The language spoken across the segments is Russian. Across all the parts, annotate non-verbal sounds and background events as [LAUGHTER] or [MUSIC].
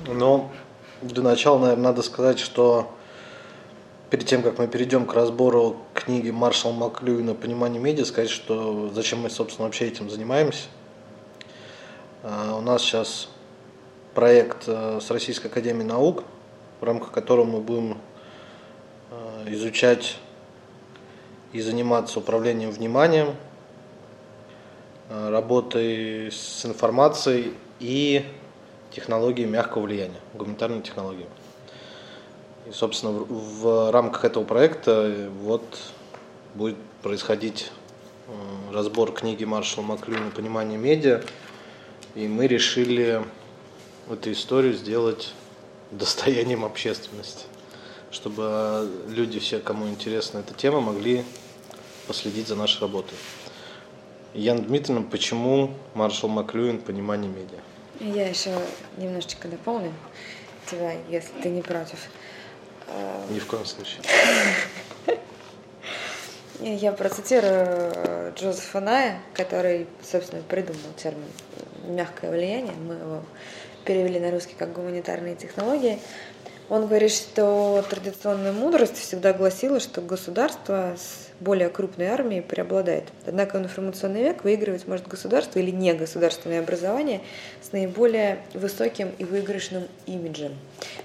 Ну, для начала, наверное, надо сказать, что перед тем, как мы перейдем к разбору книги Маршала Маклюина «Понимание медиа», сказать, что зачем мы, собственно, вообще этим занимаемся. А, у нас сейчас проект э, с Российской Академией Наук, в рамках которого мы будем э, изучать и заниматься управлением вниманием, э, работой с информацией и технологией мягкого влияния, гуманитарной технологии. И, собственно, в, в рамках этого проекта вот будет происходить разбор книги Маршала Маклюина «Понимание медиа», и мы решили эту историю сделать достоянием общественности, чтобы люди, все, кому интересна эта тема, могли последить за нашей работой. Яна Дмитриевна, почему маршал Маклюин «Понимание медиа»? Я еще немножечко дополню тебя, если ты не против. Ни в коем случае. [LAUGHS] Я процитирую Джозефа Ная, который, собственно, придумал термин «мягкое влияние». Мы его перевели на русский как гуманитарные технологии. Он говорит, что традиционная мудрость всегда гласила, что государство с более крупной армией преобладает. Однако в информационный век выигрывать может государство или не государственное образование с наиболее высоким и выигрышным имиджем.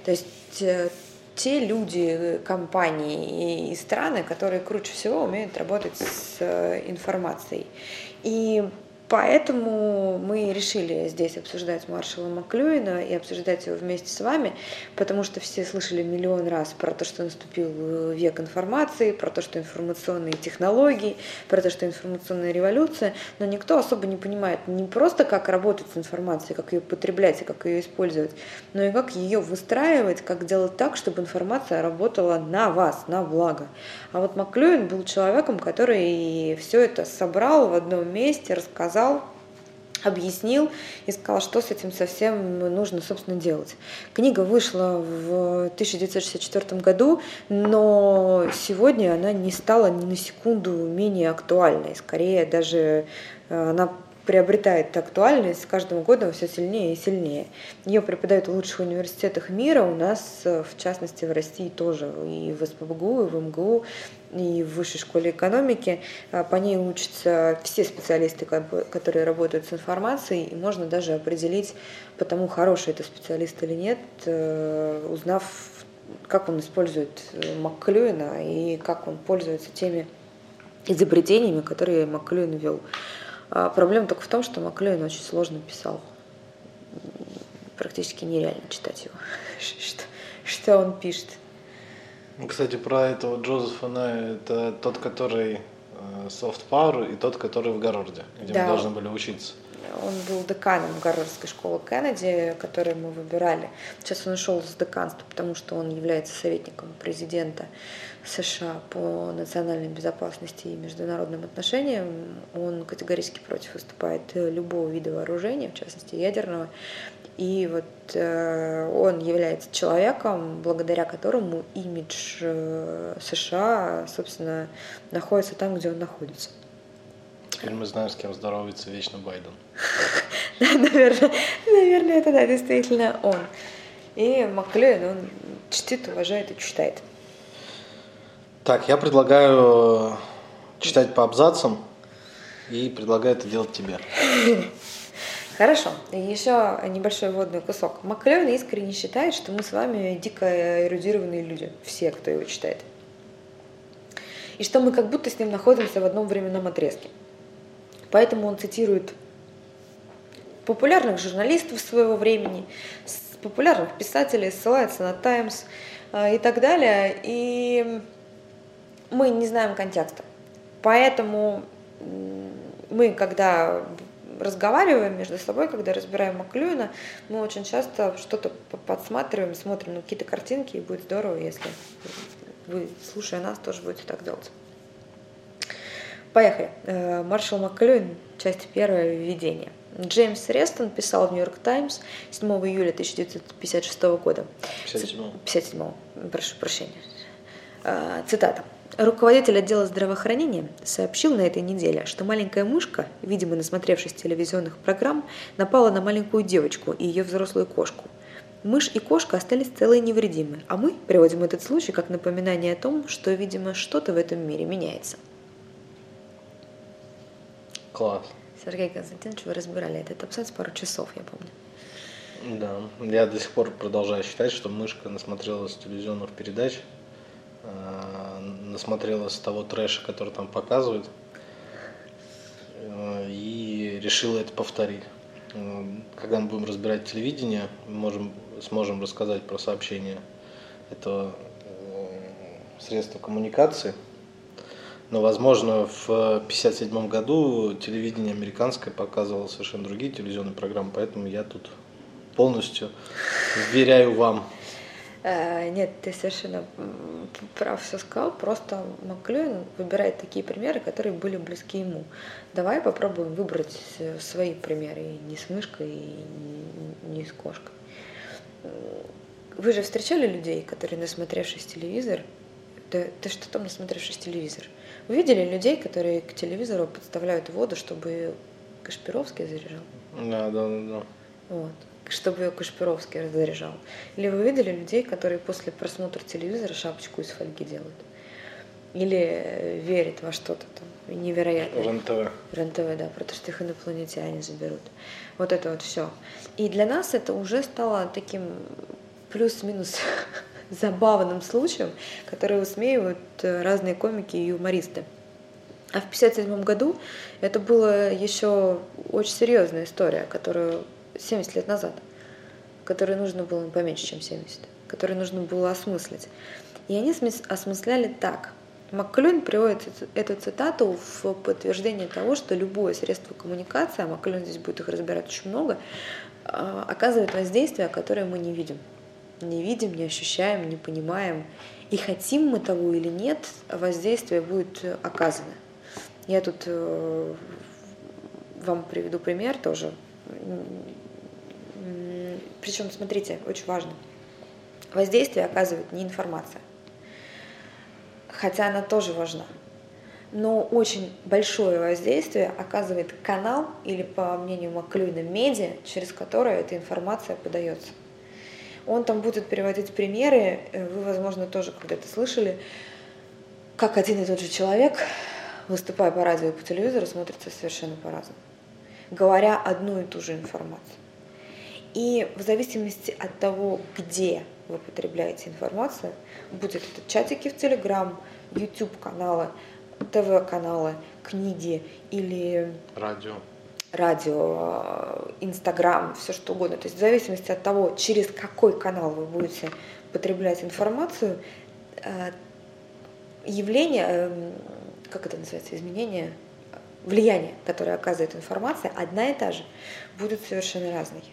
То есть э, те люди, компании и страны, которые круче всего умеют работать с э, информацией. И Поэтому мы решили здесь обсуждать маршала Маклюина и обсуждать его вместе с вами, потому что все слышали миллион раз про то, что наступил век информации, про то, что информационные технологии, про то, что информационная революция, но никто особо не понимает не просто, как работать с информацией, как ее потреблять и как ее использовать, но и как ее выстраивать, как делать так, чтобы информация работала на вас, на благо. А вот Маклюин был человеком, который все это собрал в одном месте, рассказал, рассказал, объяснил и сказал, что с этим совсем нужно, собственно, делать. Книга вышла в 1964 году, но сегодня она не стала ни на секунду менее актуальной. Скорее, даже э, она приобретает актуальность с каждым годом все сильнее и сильнее. Ее преподают в лучших университетах мира, у нас, э, в частности, в России тоже, и в СПБГУ, и в МГУ, и в Высшей школе экономики. А, по ней учатся все специалисты, которые работают с информацией, и можно даже определить, потому хороший это специалист или нет, э, узнав, как он использует э, Макклюина и как он пользуется теми изобретениями, которые Макклюин вел. А проблема только в том, что Маклюин очень сложно писал. Практически нереально читать его, [LAUGHS] что, что он пишет. Ну, кстати, про этого Джозефа Ная, это тот, который э, Soft Power и тот, который в Гарварде, где да. мы должны были учиться. Он был деканом Гарвардской школы Кеннеди, которую мы выбирали. Сейчас он ушел с деканства, потому что он является советником президента. США по национальной безопасности и международным отношениям, он категорически против выступает любого вида вооружения, в частности ядерного. И вот э, он является человеком, благодаря которому имидж э, США, собственно, находится там, где он находится. Теперь мы знаем, с кем здоровается вечно Байден. [LAUGHS] наверное, наверное, это да, действительно он. И Маклюин, он чтит, уважает и читает. Так, я предлагаю читать по абзацам и предлагаю это делать тебе. [LAUGHS] Хорошо. Еще небольшой водный кусок. Маклевин искренне считает, что мы с вами дико эрудированные люди. Все, кто его читает. И что мы как будто с ним находимся в одном временном отрезке. Поэтому он цитирует популярных журналистов своего времени, популярных писателей, ссылается на Times э, и так далее. И мы не знаем контекста. Поэтому мы, когда разговариваем между собой, когда разбираем Маклюина, мы очень часто что-то подсматриваем, смотрим на какие-то картинки, и будет здорово, если вы, слушая нас, тоже будете так делать. Поехали. Э, Маршал Маклюин, часть первая, введение. Джеймс Рестон писал в Нью-Йорк Таймс 7 июля 1956 года. 57. 57. Прошу прощения. Э, цитата. Руководитель отдела здравоохранения сообщил на этой неделе, что маленькая мышка, видимо насмотревшись телевизионных программ, напала на маленькую девочку и ее взрослую кошку. Мышь и кошка остались целые и невредимы, а мы приводим этот случай как напоминание о том, что, видимо, что-то в этом мире меняется. Класс. Сергей Константинович, вы разбирали этот абзац пару часов, я помню. Да, я до сих пор продолжаю считать, что мышка насмотрелась телевизионных передач, насмотрелась того трэша, который там показывают, э, и решила это повторить. Э, когда мы будем разбирать телевидение, мы можем, сможем рассказать про сообщения этого средства коммуникации – но, возможно, в 1957 году телевидение американское показывало совершенно другие телевизионные программы, поэтому я тут полностью вверяю вам. Э, нет, ты совершенно прав все сказал. Просто Маклюин выбирает такие примеры, которые были близки ему. Давай попробуем выбрать свои примеры и не с мышкой, и не с кошкой. Вы же встречали людей, которые, насмотревшись телевизор, ты, ты что там насмотревшись телевизор? Вы видели людей, которые к телевизору подставляют воду, чтобы Кашпировский заряжал? Да, да, да, да. Вот чтобы Кашпировский заряжал. Или вы видели людей, которые после просмотра телевизора шапочку из фольги делают? Или верят во что-то там невероятное. РЕН-ТВ. РЕН-ТВ, да, про то, что их инопланетяне заберут. Вот это вот все. И для нас это уже стало таким плюс-минус [LAUGHS] забавным случаем, который высмеивают э, разные комики и юмористы. А в 1957 году это была еще очень серьезная история, которую 70 лет назад, которую нужно было поменьше, чем 70, которую нужно было осмыслить. И они осмысляли так. Макклюн приводит эту цитату в подтверждение того, что любое средство коммуникации, а Макклюн здесь будет их разбирать очень много, а, оказывает воздействие, которое мы не видим не видим, не ощущаем, не понимаем. И хотим мы того или нет, воздействие будет оказано. Я тут э, вам приведу пример тоже. Причем, смотрите, очень важно. Воздействие оказывает не информация, хотя она тоже важна. Но очень большое воздействие оказывает канал или, по мнению Маклюина, медиа, через которое эта информация подается. Он там будет приводить примеры, э, вы, возможно, тоже когда-то слышали, как один и тот же человек, выступая по радио и по телевизору, смотрится совершенно по-разному, говоря одну и ту же информацию. И в зависимости от того, где вы потребляете информацию, будет это чатики в Телеграм, YouTube-каналы, ТВ-каналы, книги или радио радио, Инстаграм, все что угодно. То есть в зависимости от того, через какой канал вы будете потреблять информацию, э, явление, эм, как это называется, изменение, влияние, которое оказывает информация, одна и та же, будет совершенно разной.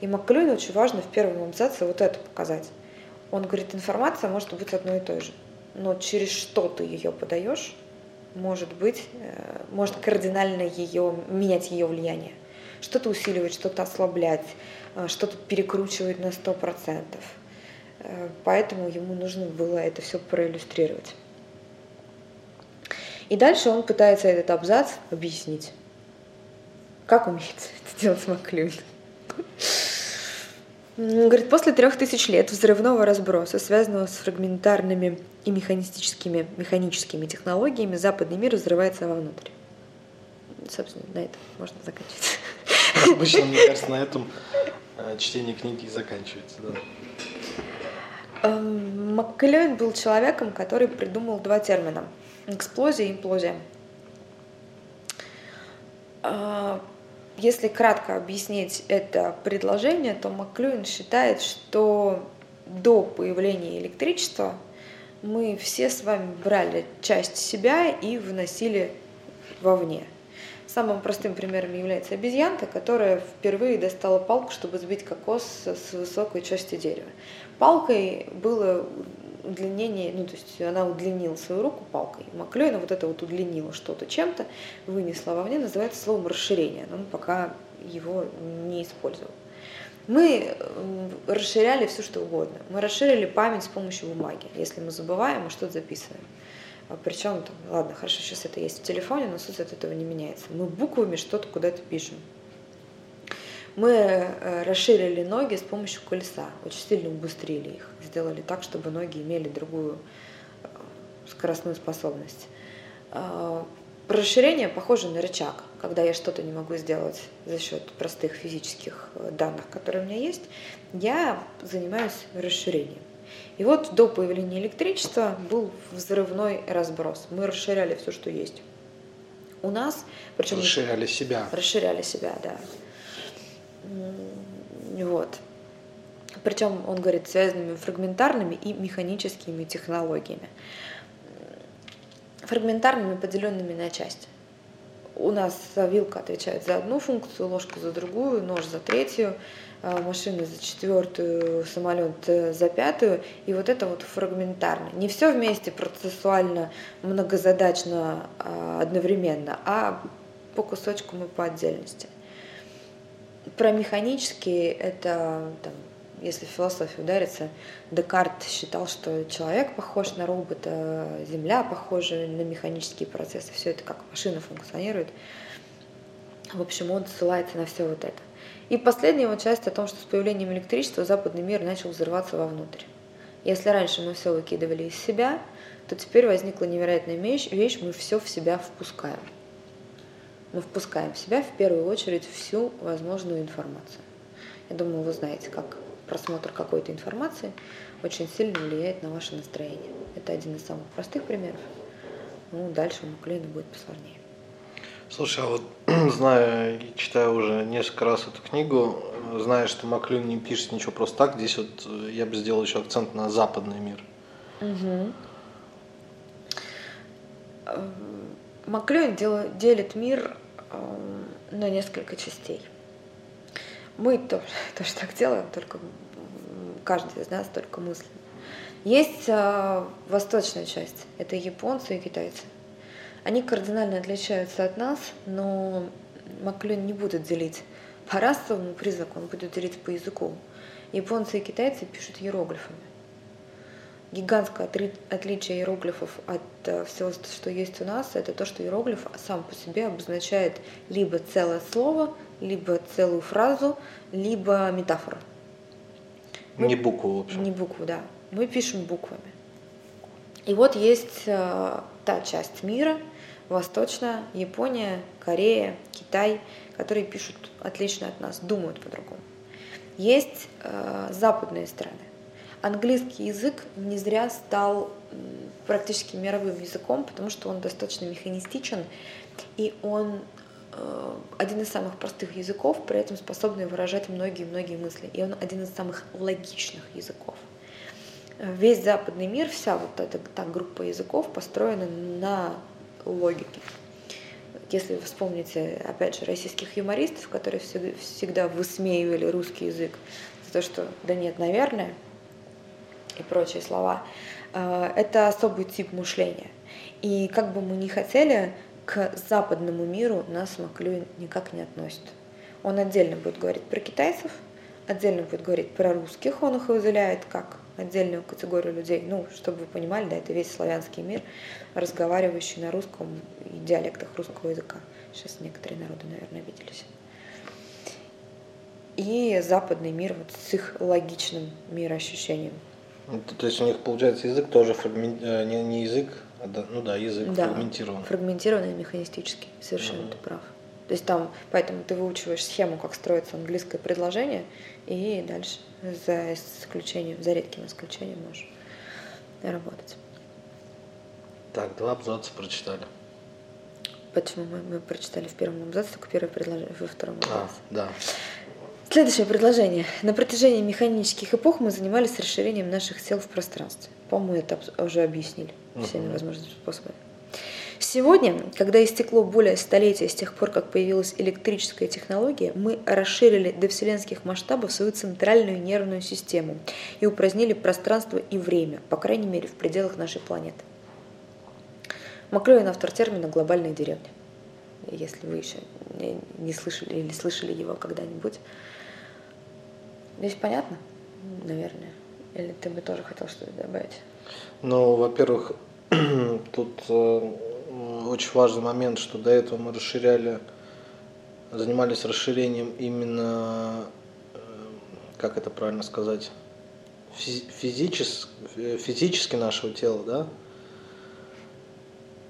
И Макклюину очень важно в первом абзаце вот это показать. Он говорит, информация может быть одной и той же, но через что ты ее подаешь, может быть, э, может кардинально ее, менять ее влияние. Что-то усиливать, что-то ослаблять, э, что-то перекручивать на 100%. Э, поэтому ему нужно было это все проиллюстрировать. И дальше он пытается этот абзац объяснить. Как умеет [LAUGHS] это делать Маклюин? Говорит, после трех тысяч лет взрывного разброса, связанного с фрагментарными и механистическими, механическими технологиями, западный мир взрывается вовнутрь. Собственно, на этом можно заканчивать. Обычно, мне кажется, на этом э, чтение книги и заканчивается. Да. Эм, Маккеллен был человеком, который придумал два термина – эксплозия и имплозия. Если кратко объяснить это предложение, то Маклюин считает, что до появления электричества мы все с вами брали часть себя и выносили вовне. Самым простым примером является обезьянка, которая впервые достала палку, чтобы сбить кокос с высокой части дерева. Палкой было удлинение, ну, то есть она удлинила свою руку палкой. Маклюина вот это вот удлинила что-то чем-то, вынесла вовне, называется словом расширение, но он пока его не использовал. Мы расширяли все, что угодно. Мы расширили память с помощью бумаги. Если мы забываем, мы что-то записываем. А Причем, там, ладно, хорошо, сейчас это есть в телефоне, но суть от этого не меняется. Мы буквами что-то куда-то пишем. Мы э, расширили ноги с помощью колеса, очень сильно убыстрили их, сделали так, чтобы ноги имели другую э, скоростную способность. Расширение похоже на рычаг. Когда я что-то не могу сделать за счет простых физических данных, которые у меня есть, я занимаюсь расширением. И вот до появления электричества был взрывной разброс. Мы расширяли все, что есть у нас. Причем расширяли себя. Расширяли себя, да. Вот. Причем, он говорит, связанными фрагментарными и механическими технологиями. Фрагментарными, поделенными на части. У нас вилка отвечает за одну функцию, ложка за другую, нож за третью. А, машины за четвертую, самолет э, за пятую, и вот это вот фрагментарно. Не все вместе процессуально, многозадачно а, одновременно, а по кусочкам и по отдельности. Про механические это, там, если в философию удариться, Декарт считал, что человек похож на робота, Земля похожа на механические процессы, все это как машина функционирует. В общем, он ссылается на все вот это. И последняя его часть о том, что с появлением электричества западный мир начал взрываться вовнутрь. Если раньше мы все выкидывали из себя, то теперь возникла невероятная вещь, вещь мы все в себя впускаем. Мы впускаем в себя в первую очередь всю возможную информацию. Я думаю, вы знаете, как просмотр какой-то информации очень сильно влияет на ваше настроение. Это один из самых простых примеров. Ну, дальше у Маклейна будет посложнее. Слушай, а вот [CLEARS THROAT] зная и читая уже несколько раз эту книгу, зная, что Маклюн не пишет ничего просто так, здесь вот э, я бы сделал еще акцент на западный мир. Угу. Маклюин делит мир эм, на несколько частей. Мы тоже, [LAUGHS] тоже так делаем, только каждый из нас только мысленно. Есть э, восточная часть, это японцы и китайцы. Они кардинально отличаются от нас, но Маклюн не будет делить по расовому признаку, он будет делить по языку. Японцы и китайцы пишут иероглифами. Гигантское отличие иероглифов от э, всего, что есть у нас, это то, что иероглиф сам по себе обозначает либо целое слово, либо целую фразу, либо метафору. Мы, не букву, в общем. Не букву, да. Мы пишем буквами. И вот есть э, та часть мира, Восточная, Япония, Корея, Китай, которые пишут отлично от нас, думают по-другому. Есть э, западные страны. Английский язык не зря стал практически мировым языком, потому что он достаточно механистичен, и он э, один из самых простых языков, при этом способный выражать многие-многие мысли. И он один из самых логичных языков. Весь западный мир, вся вот эта та группа языков построена на логики. Если вы вспомните, опять же, российских юмористов, которые всегда высмеивали русский язык за то, что «да нет, наверное» и прочие слова, э, это особый тип мышления. И как бы мы ни хотели, к западному миру нас Маклюин никак не относит. Он отдельно будет говорить про китайцев, отдельно будет говорить про русских, он их выделяет как отдельную категорию людей. Ну, чтобы вы понимали, да, это весь славянский мир, разговаривающий на русском и диалектах русского языка. Сейчас некоторые народы, наверное, виделись. И западный мир вот с их логичным мироощущением. Ну, то есть у них, получается, язык тоже фрагмент... Э, не, не язык, а да, ну да, язык да, фрагментирован. фрагментированный механистический, совершенно uh-huh. ты прав. То есть там, поэтому ты выучиваешь схему, как строится английское предложение, и дальше за исключением, за редким исключением можешь работать. Так, два абзаца прочитали. Почему мы, мы прочитали в первом абзаце только первое предложение, во втором а, абзаце? А, да. Следующее предложение. На протяжении механических эпох мы занимались расширением наших тел в пространстве. По-моему, это уже объяснили всеми возможными способами. Сегодня, когда истекло более столетия с тех пор, как появилась электрическая технология, мы расширили до вселенских масштабов свою центральную нервную систему и упразднили пространство и время, по крайней мере, в пределах нашей планеты. Маклюин автор термина «глобальная деревня». Если вы еще не слышали или слышали его когда-нибудь. Здесь понятно, наверное? Или ты бы тоже хотел что-то добавить? Ну, во-первых, [CLEARS THROAT] тут э, очень важный момент, что до этого мы расширяли занимались расширением именно, э, как это правильно сказать, физически, физически нашего тела, да?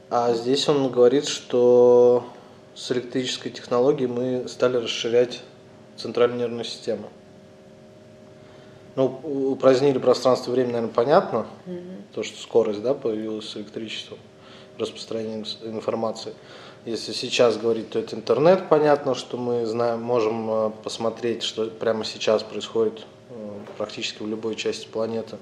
А здесь он говорит, что с электрической технологией мы стали расширять центральную нервную систему. Ну, упразднили пространство и время, наверное, понятно. Угу. То, что скорость, да, появилась с электричеством, распространение информации. Если сейчас говорить, то это интернет, понятно, что мы знаем, можем э, посмотреть, что прямо сейчас происходит э, практически в любой части планеты.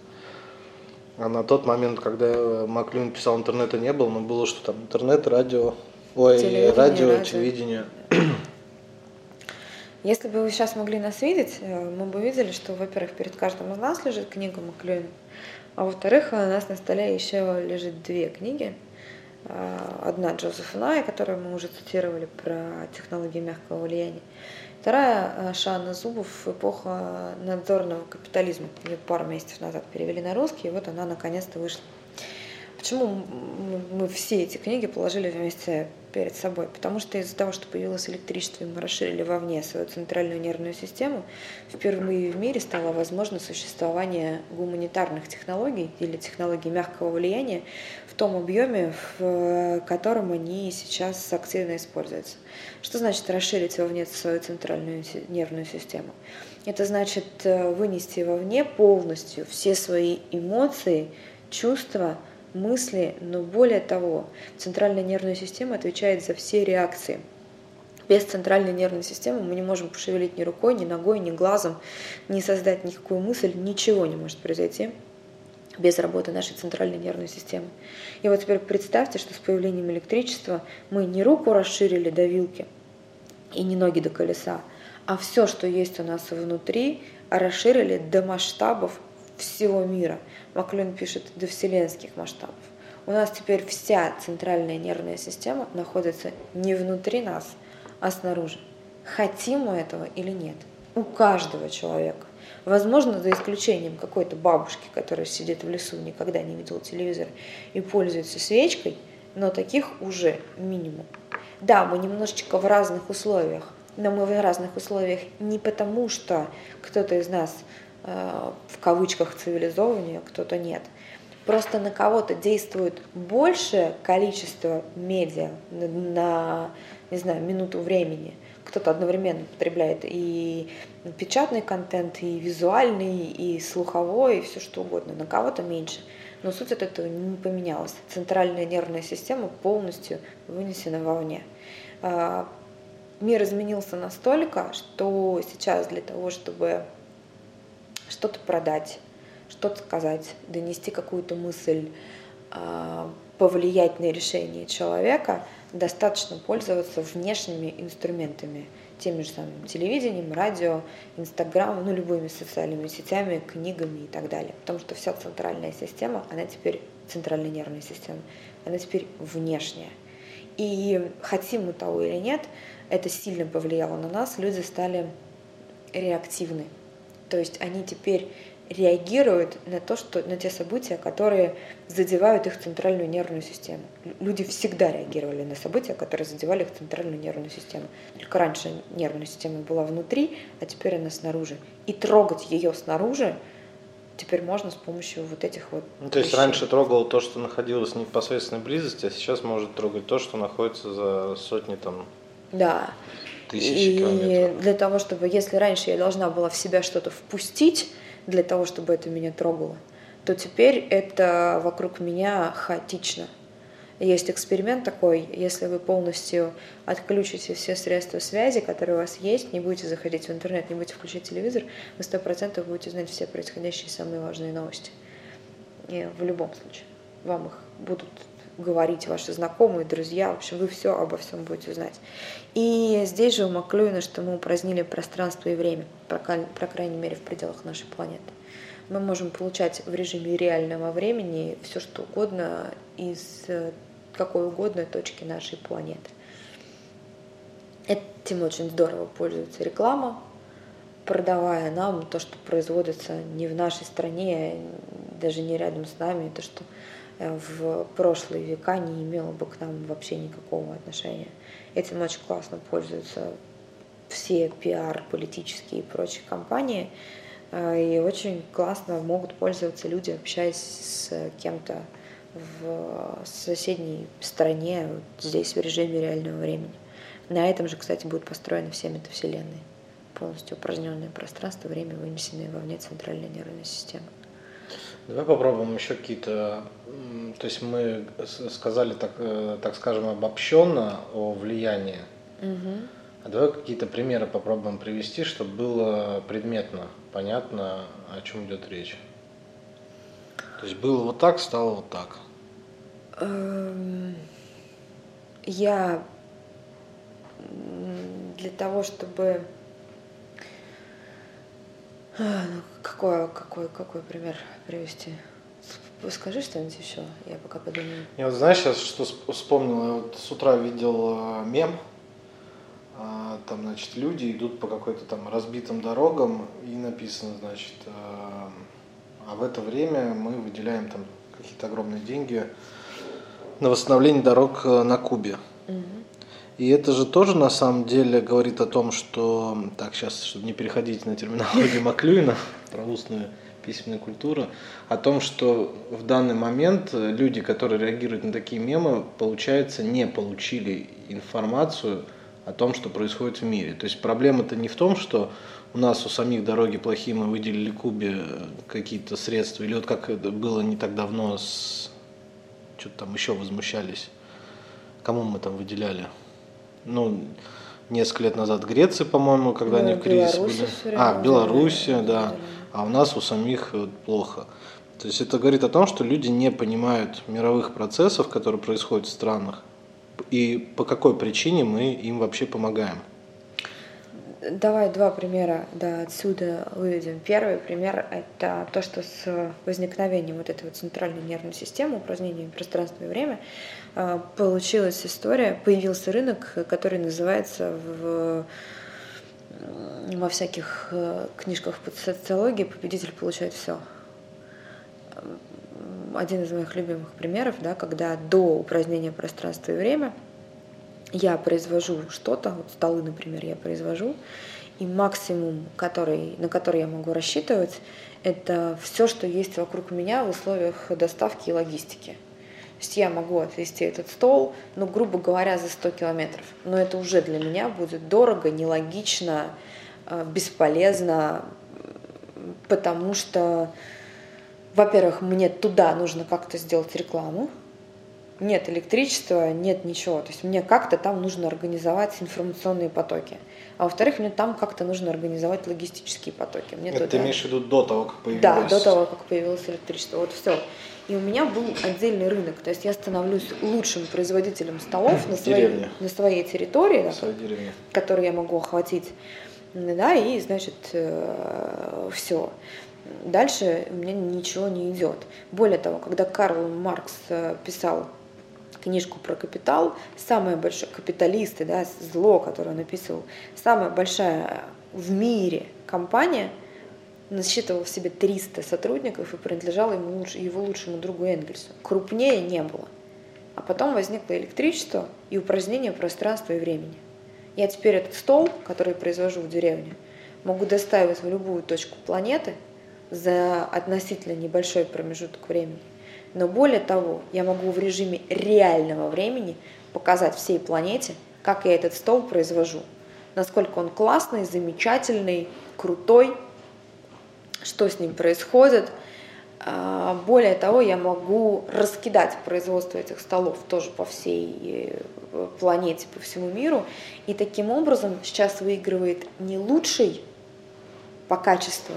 А на тот момент, когда э, Маклюн писал, интернета не было, но было что там интернет, радио, ой, телевидение, радио, радио, телевидение. Если бы вы сейчас могли нас видеть, э, мы бы видели, что, во-первых, перед каждым из нас лежит книга Маклюина, а во-вторых, у нас на столе еще лежит две книги. Э, одна Джозефа Ная, которую мы уже цитировали про технологии мягкого влияния. Вторая э, Шана Зубов «Эпоха надзорного капитализма». Ее пару месяцев назад перевели на русский, и вот она наконец-то вышла. Почему мы все эти книги положили вместе перед собой? Потому что из-за того, что появилось электричество, и мы расширили вовне свою центральную нервную систему, впервые в мире стало возможно существование гуманитарных технологий или технологий мягкого влияния в том объеме, в котором они сейчас активно используются. Что значит расширить вовне свою центральную нервную систему? Это значит э, вынести вовне полностью все свои эмоции, чувства, мысли, но более того, центральная нервная система отвечает за все реакции. Без центральной нервной системы мы не можем пошевелить ни рукой, ни ногой, ни глазом, не создать никакую мысль, ничего не может произойти без работы нашей центральной нервной системы. И вот теперь представьте, что с появлением электричества мы не руку расширили до вилки и не ноги до колеса, а все, что есть у нас внутри, расширили до масштабов всего мира. Маклюн пишет до вселенских масштабов. У нас теперь вся центральная нервная система находится не внутри нас, а снаружи. Хотим мы этого или нет? У каждого человека. Возможно, за исключением какой-то бабушки, которая сидит в лесу, никогда не видела телевизор и пользуется свечкой, но таких уже минимум. Да, мы немножечко в разных условиях, но мы в разных условиях не потому, что кто-то из нас в кавычках цивилизованнее, кто-то нет. Просто на кого-то действует большее количество медиа на, на не знаю, минуту времени. Кто-то одновременно потребляет и печатный контент, и визуальный, и слуховой, и все что угодно. На кого-то меньше. Но суть от этого не поменялась. Центральная нервная система полностью вынесена вовне. А, мир изменился настолько, что сейчас для того, чтобы что-то продать, что-то сказать, донести какую-то мысль, а, повлиять на решение человека, достаточно пользоваться внешними инструментами, теми же самыми телевидением, радио, инстаграм, ну любыми социальными сетями, книгами и так далее. Потому что вся центральная система, она теперь, центральная нервная система, она теперь внешняя. И хотим мы того или нет, это сильно повлияло на нас, люди стали реактивны то есть они теперь реагируют на то, что на те события, которые задевают их центральную нервную систему. Люди всегда реагировали на события, которые задевали их центральную нервную систему. Только раньше нервная система была внутри, а теперь она снаружи. И трогать ее снаружи теперь можно с помощью вот этих вот. Ну, то есть вещей. раньше трогал то, что находилось в непосредственной близости, а сейчас может трогать то, что находится за сотни там. Да тысячи и километров. для того, чтобы, если раньше я должна была в себя что-то впустить, для того, чтобы это меня трогало, то теперь это вокруг меня хаотично. Есть эксперимент такой, если вы полностью отключите все средства связи, которые у вас есть, не будете заходить в интернет, не будете включать телевизор, вы сто процентов будете знать все происходящие самые важные новости. И в любом случае. Вам их будут говорить ваши знакомые, друзья, в общем, вы все обо всем будете знать. И здесь же у Маклюина, что мы упразднили пространство и время, по, по крайней мере, в пределах нашей планеты. Мы можем получать в режиме реального времени все, что угодно из э, какой угодно точки нашей планеты. Этим очень здорово пользуется реклама, продавая нам то, что производится не в нашей стране, даже не рядом с нами, то, что в прошлые века не имела бы к нам вообще никакого отношения. Этим очень классно пользуются все пиар, политические и прочие компании, и очень классно могут пользоваться люди, общаясь с кем-то в соседней стране, вот здесь в режиме реального времени. На этом же, кстати, будут построены все метавселенные. Полностью упраздненное пространство, время, вынесенное вовне центральной нервной системы. Давай попробуем еще какие-то, то есть мы сказали, так, э, так скажем, обобщенно о влиянии. Угу. А давай какие-то примеры попробуем привести, чтобы было предметно, понятно, о чем идет речь. То есть было вот так, стало вот так. Эм, я для того, чтобы какой, какой, какой пример привести? Скажи что-нибудь еще, я пока подумаю. Я вот знаешь, сейчас что вспомнил, я вот с утра видел э, мем, а, там, значит, люди идут по какой-то там разбитым дорогам, и написано, значит, а в это время мы выделяем там какие-то огромные деньги на восстановление дорог э, на Кубе. Угу. И это же тоже на самом деле говорит о том, что, так, сейчас, чтобы не переходить на терминологию [LAUGHS] Маклюина, про устную письменную культуру, о том, что в данный момент люди, которые реагируют на такие мемы, получается, не получили информацию о том, что происходит в мире. То есть проблема-то не в том, что у нас у самих дороги плохие, мы выделили Кубе какие-то средства, или вот как это было не так давно с... Что-то там еще возмущались. Кому мы там выделяли? Ну, несколько лет назад Греции, по-моему, когда ну, они в кризисе были. А, Белоруссия, да. А у нас у самих плохо. То есть это говорит о том, что люди не понимают мировых процессов, которые происходят в странах, и по какой причине мы им вообще помогаем. Давай два примера да, отсюда выведем. Первый пример – это то, что с возникновением вот этой вот центральной нервной системы, упразднением пространства и время, а, получилась история, появился рынок, который называется в, во всяких э, книжках по социологии «Победитель получает все». Один из моих любимых примеров, да, когда до упразднения пространства и время – я произвожу что-то, вот столы, например, я произвожу, и максимум, который, на который я могу рассчитывать, это все, что есть вокруг меня в условиях доставки и логистики. То есть я могу отвезти этот стол, ну, грубо говоря, за 100 километров. Но это уже для меня будет дорого, нелогично, э, бесполезно, потому что, во-первых, мне туда нужно как-то сделать рекламу, нет электричества, нет ничего. То есть мне как-то там нужно организовать информационные потоки. А во-вторых, мне там как-то нужно организовать логистические потоки. Мне Это туда... ты имеешь в виду до того, как появилось? Да, до того, как появилось электричество. Вот все. И у меня был отдельный рынок. То есть я становлюсь лучшим производителем столов [CLEARS THROAT] на своей, на своей территории, да, которую я могу охватить. Да, и, значит, э, все. Дальше у меня ничего не идет. Более того, когда Карл Маркс э, писал книжку про капитал, самое большое, капиталисты, да, зло, которое он написал, самая большая в мире компания насчитывала в себе 300 сотрудников и принадлежала ему, его лучшему другу Энгельсу. Крупнее не было. А потом возникло электричество и упразднение пространства и времени. Я теперь этот стол, который произвожу в деревне, могу доставить в любую точку планеты за относительно небольшой промежуток времени. Но более того, я могу в режиме реального времени показать всей планете, как я этот стол произвожу, насколько он классный, замечательный, крутой, что с ним происходит. А, более того, я могу раскидать производство этих столов тоже по всей э, планете, по всему миру. И таким образом сейчас выигрывает не лучший по качеству,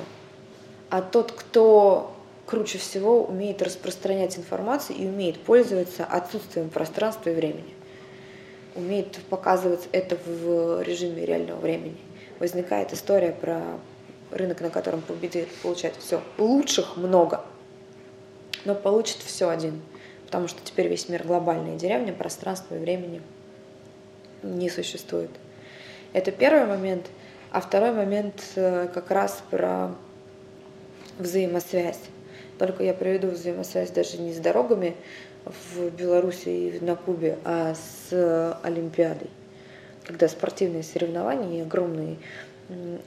а тот, кто круче всего умеет распространять информацию и умеет пользоваться отсутствием пространства и времени. Умеет показывать это в режиме реального времени. Возникает история про рынок, на котором победит, получает все. Лучших много, но получит все один. Потому что теперь весь мир глобальная деревня, пространства и времени не существует. Это первый момент. А второй момент э, как раз про взаимосвязь. Только я проведу взаимосвязь даже не с дорогами в Беларуси и на Кубе, а с Олимпиадой. когда спортивные соревнования и огромные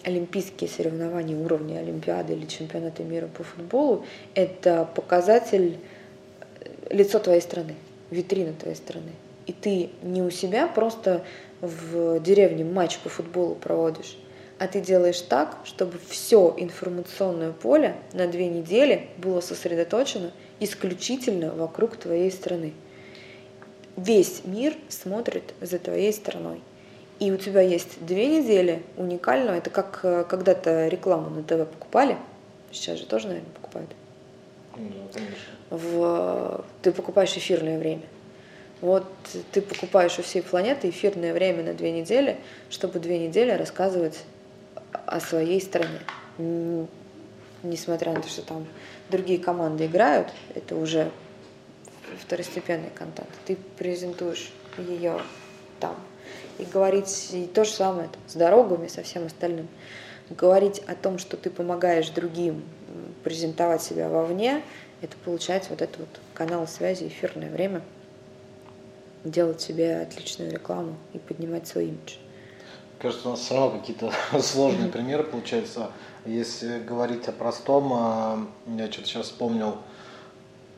олимпийские соревнования уровня Олимпиады или чемпионата мира по футболу – это показатель э, лицо твоей страны, витрина твоей страны. И ты не у себя просто в деревне матч по футболу проводишь, а ты делаешь так, чтобы все информационное поле на две недели было сосредоточено исключительно вокруг твоей страны. Весь мир смотрит за твоей страной. И у тебя есть две недели уникального. Это как э, когда-то рекламу на ТВ покупали. Сейчас же тоже, наверное, покупают. Да, В... Ты покупаешь эфирное время. Вот ты покупаешь у всей планеты эфирное время на две недели, чтобы две недели рассказывать о своей стране. Несмотря на то, что там другие команды играют, это уже второстепенный контент. Ты презентуешь ее там и говорить и то же самое там, с дорогами, со всем остальным. Говорить о том, что ты помогаешь другим презентовать себя вовне, это получается вот этот вот канал связи, эфирное время, делать себе отличную рекламу и поднимать свой имидж. Кажется, у нас все равно какие-то [LAUGHS] сложные примеры получаются. Если говорить о простом, а, я что-то сейчас вспомнил,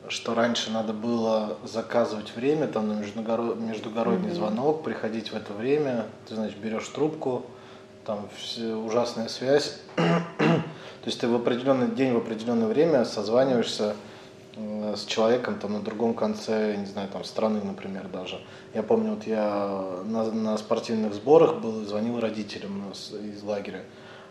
что раньше надо было заказывать время, там на междугород... междугородний mm-hmm. звонок, приходить в это время, ты, значит, берешь трубку, там все, ужасная связь. [CLEARS THROAT] То есть ты в определенный день, в определенное время созваниваешься с человеком там на другом конце, не знаю, там страны, например, даже. Я помню, вот я на, на спортивных сборах был и звонил родителям из лагеря.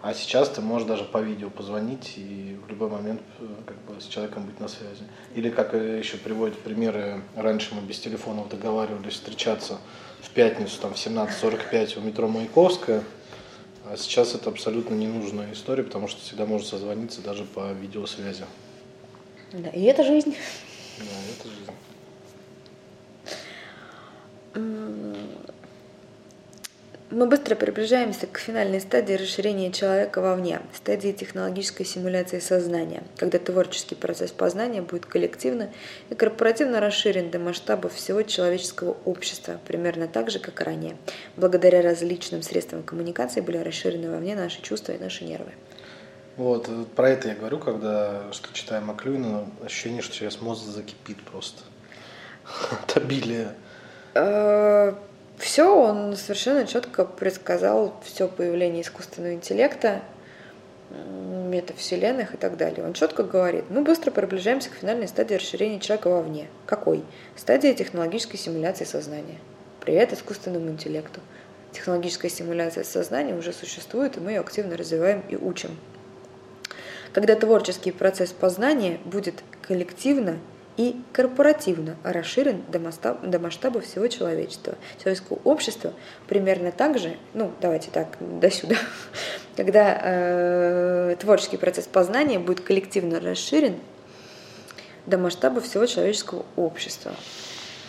А сейчас ты можешь даже по видео позвонить и в любой момент э, как бы, с человеком быть на связи. Или как еще приводят примеры, раньше мы без телефонов договаривались встречаться в пятницу там, в 17.45 у метро Маяковская, а сейчас это абсолютно ненужная история, потому что всегда можно созвониться даже по видеосвязи. Да, и это жизнь. Да, это жизнь. Мы быстро приближаемся к финальной стадии расширения человека вовне, стадии технологической симуляции сознания, когда творческий процесс познания будет коллективно и корпоративно расширен до масштабов всего человеческого общества, примерно так же, как и ранее. Благодаря различным средствам коммуникации были расширены вовне наши чувства и наши нервы. Вот, про это я говорю, когда что читаю Маклюина, ощущение, что сейчас мозг закипит просто [LAUGHS] от обилия э, все, он совершенно четко предсказал все появление искусственного интеллекта, метавселенных и так далее. Он четко говорит, мы быстро приближаемся к финальной стадии расширения человека вовне. Какой? Стадия технологической симуляции сознания. Привет искусственному интеллекту. Технологическая симуляция сознания уже существует, и мы ее активно развиваем и учим. Когда творческий процесс познания будет коллективно и корпоративно расширен до, масштаба, до масштаба всего человечества. Человеческого общества примерно так же, ну давайте так, до сюда, [LAUGHS] когда э, творческий процесс познания будет коллективно расширен до масштаба всего человеческого общества.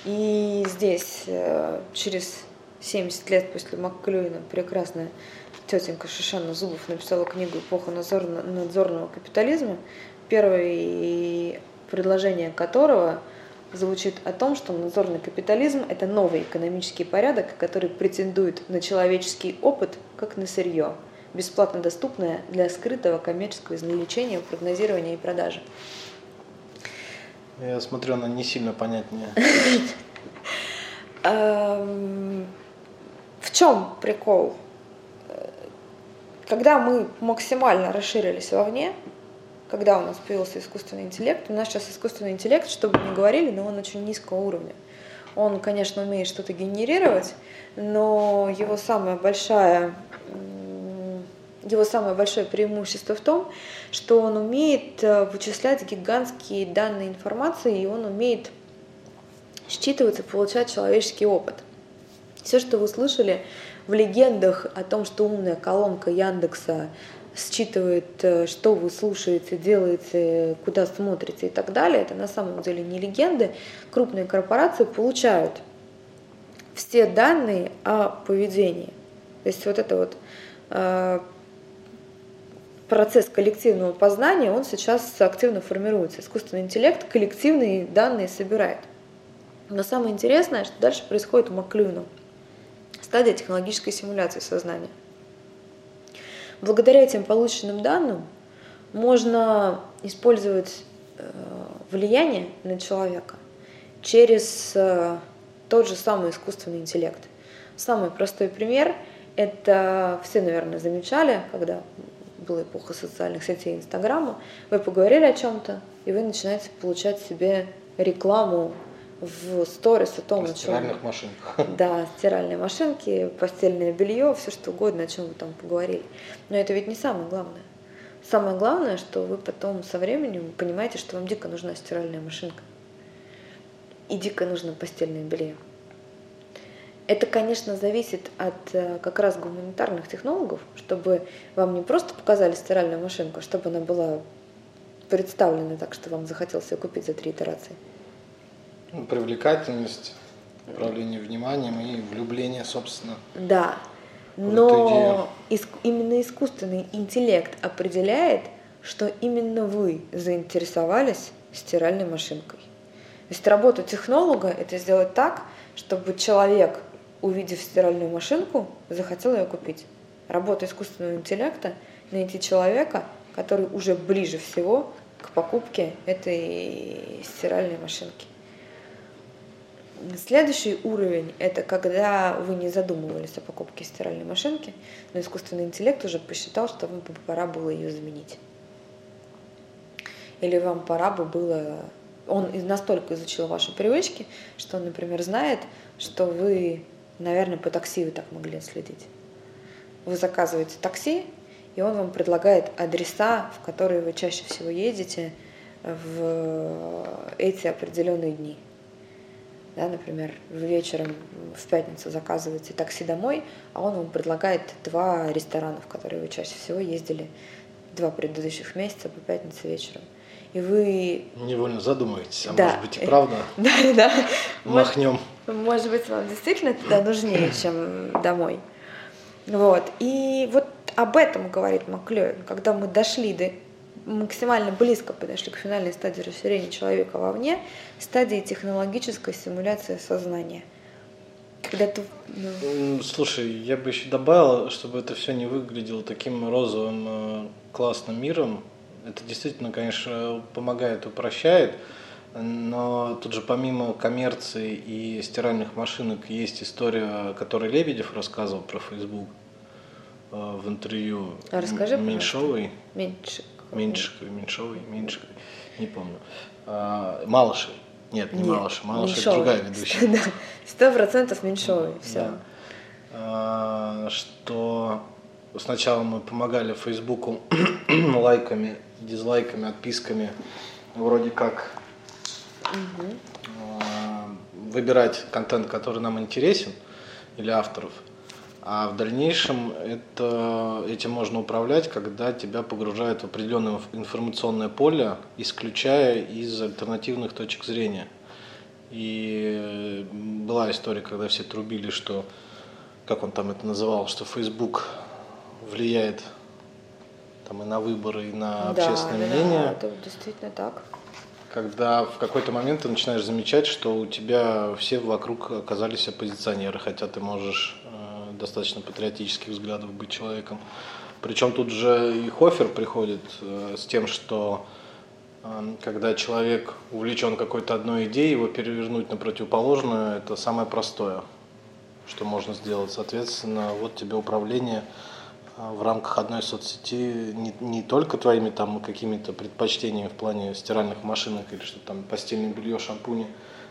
И здесь э, через 70 лет после Макклюина прекрасная тетенька Шишана Зубов написала книгу «Эпоха надзорного капитализма». Первый предложение которого звучит о том, что надзорный капитализм – это новый экономический порядок, который претендует на человеческий опыт как на сырье, бесплатно доступное для скрытого коммерческого извлечения, прогнозирования и продажи. Я смотрю, она не сильно понятнее. [LAUGHS] Эм, в чем прикол? Когда мы максимально расширились вовне, когда у нас появился искусственный интеллект. У нас сейчас искусственный интеллект, чтобы не говорили, но он очень низкого уровня. Он, конечно, умеет что-то генерировать, но его самая большая его самое большое преимущество в том, что он умеет э, вычислять гигантские данные информации, и он умеет считывать и получать человеческий опыт. Все, что вы слышали в легендах о том, что умная колонка Яндекса считывает, э, что вы слушаете, делаете, куда смотрите и так далее. Это на самом деле не легенды. Крупные корпорации получают все данные о поведении. То есть вот это вот э, процесс коллективного познания, он сейчас активно формируется. Искусственный интеллект коллективные данные собирает. Но самое интересное, что дальше происходит у Маклюна. Стадия технологической симуляции сознания. Благодаря этим полученным данным можно использовать э, влияние на человека через э, тот же самый искусственный интеллект. Самый простой пример – это все, наверное, замечали, когда была эпоха социальных сетей Инстаграма, вы поговорили о чем-то, и вы начинаете получать себе рекламу в сторис о том, о чем... машинках. [LAUGHS] Да, стиральные машинки, постельное белье, все что угодно, о чем вы там поговорили. Но это ведь не самое главное. Самое главное, что вы потом со временем понимаете, что вам дико нужна стиральная машинка. И дико нужно постельное белье. Это, конечно, зависит от э, как раз гуманитарных технологов, чтобы вам не просто показали стиральную машинку, а чтобы она была представлена так, что вам захотелось ее купить за три итерации. Ну, привлекательность, управление вниманием и влюбление, собственно. Да, но иск, именно искусственный интеллект определяет, что именно вы заинтересовались стиральной машинкой. То есть работа технолога – это сделать так, чтобы человек увидев стиральную машинку, захотел ее купить. Работа искусственного интеллекта – найти человека, который уже ближе всего к покупке этой стиральной машинки. Следующий уровень – это когда вы не задумывались о покупке стиральной машинки, но искусственный интеллект уже посчитал, что вам пора было ее заменить. Или вам пора бы было… Он настолько изучил ваши привычки, что он, например, знает, что вы Наверное, по такси вы так могли следить. Вы заказываете такси, и он вам предлагает адреса, в которые вы чаще всего едете в эти определенные дни. Да, например, вы вечером в пятницу заказываете такси домой, а он вам предлагает два ресторана, в которые вы чаще всего ездили два предыдущих месяца по пятнице вечером. И вы... Невольно задумаетесь, а да. может быть и правда [LAUGHS] да, да. махнем. Может быть, вам действительно туда нужнее, чем домой. Вот. И вот об этом говорит Маклёин, когда мы дошли до максимально близко подошли к финальной стадии расширения человека вовне, стадии технологической симуляции сознания. Когда ты... Ну... Слушай, я бы еще добавил, чтобы это все не выглядело таким розовым э, классным миром. Это действительно, конечно, помогает, упрощает. Но тут же помимо коммерции и стиральных машинок есть история, которую Лебедев рассказывал про Facebook э, в интервью а расскажи, Меньшовой. Меньшик. Меньшиковой, Меньшовой, Меньшиковой, не помню. А, Малышевой. Нет, не Нет, Малышева это другая ведущая. Сто процентов Меньшовой, все. Да. А, что сначала мы помогали Фейсбуку [CLEARS THROAT] лайками, дизлайками, отписками, вроде как угу. выбирать контент, который нам интересен, или авторов. А в дальнейшем это, этим можно управлять, когда тебя погружают в определенное информационное поле, исключая из альтернативных точек зрения. И была история, когда все трубили, что, как он там это называл, что Facebook влияет там и на выборы, и на да, общественное да, мнение. Да, это действительно так когда в какой-то момент ты начинаешь замечать, что у тебя все вокруг оказались оппозиционеры, хотя ты можешь э, достаточно патриотических взглядов быть человеком. Причем тут же и Хофер приходит э, с тем, что э, когда человек увлечен какой-то одной идеей, его перевернуть на противоположную, это самое простое, что можно сделать. Соответственно, вот тебе управление а, в рамках одной соцсети не, не только твоими там какими-то предпочтениями в плане стиральных машинок или что там постельное белье, шампуни,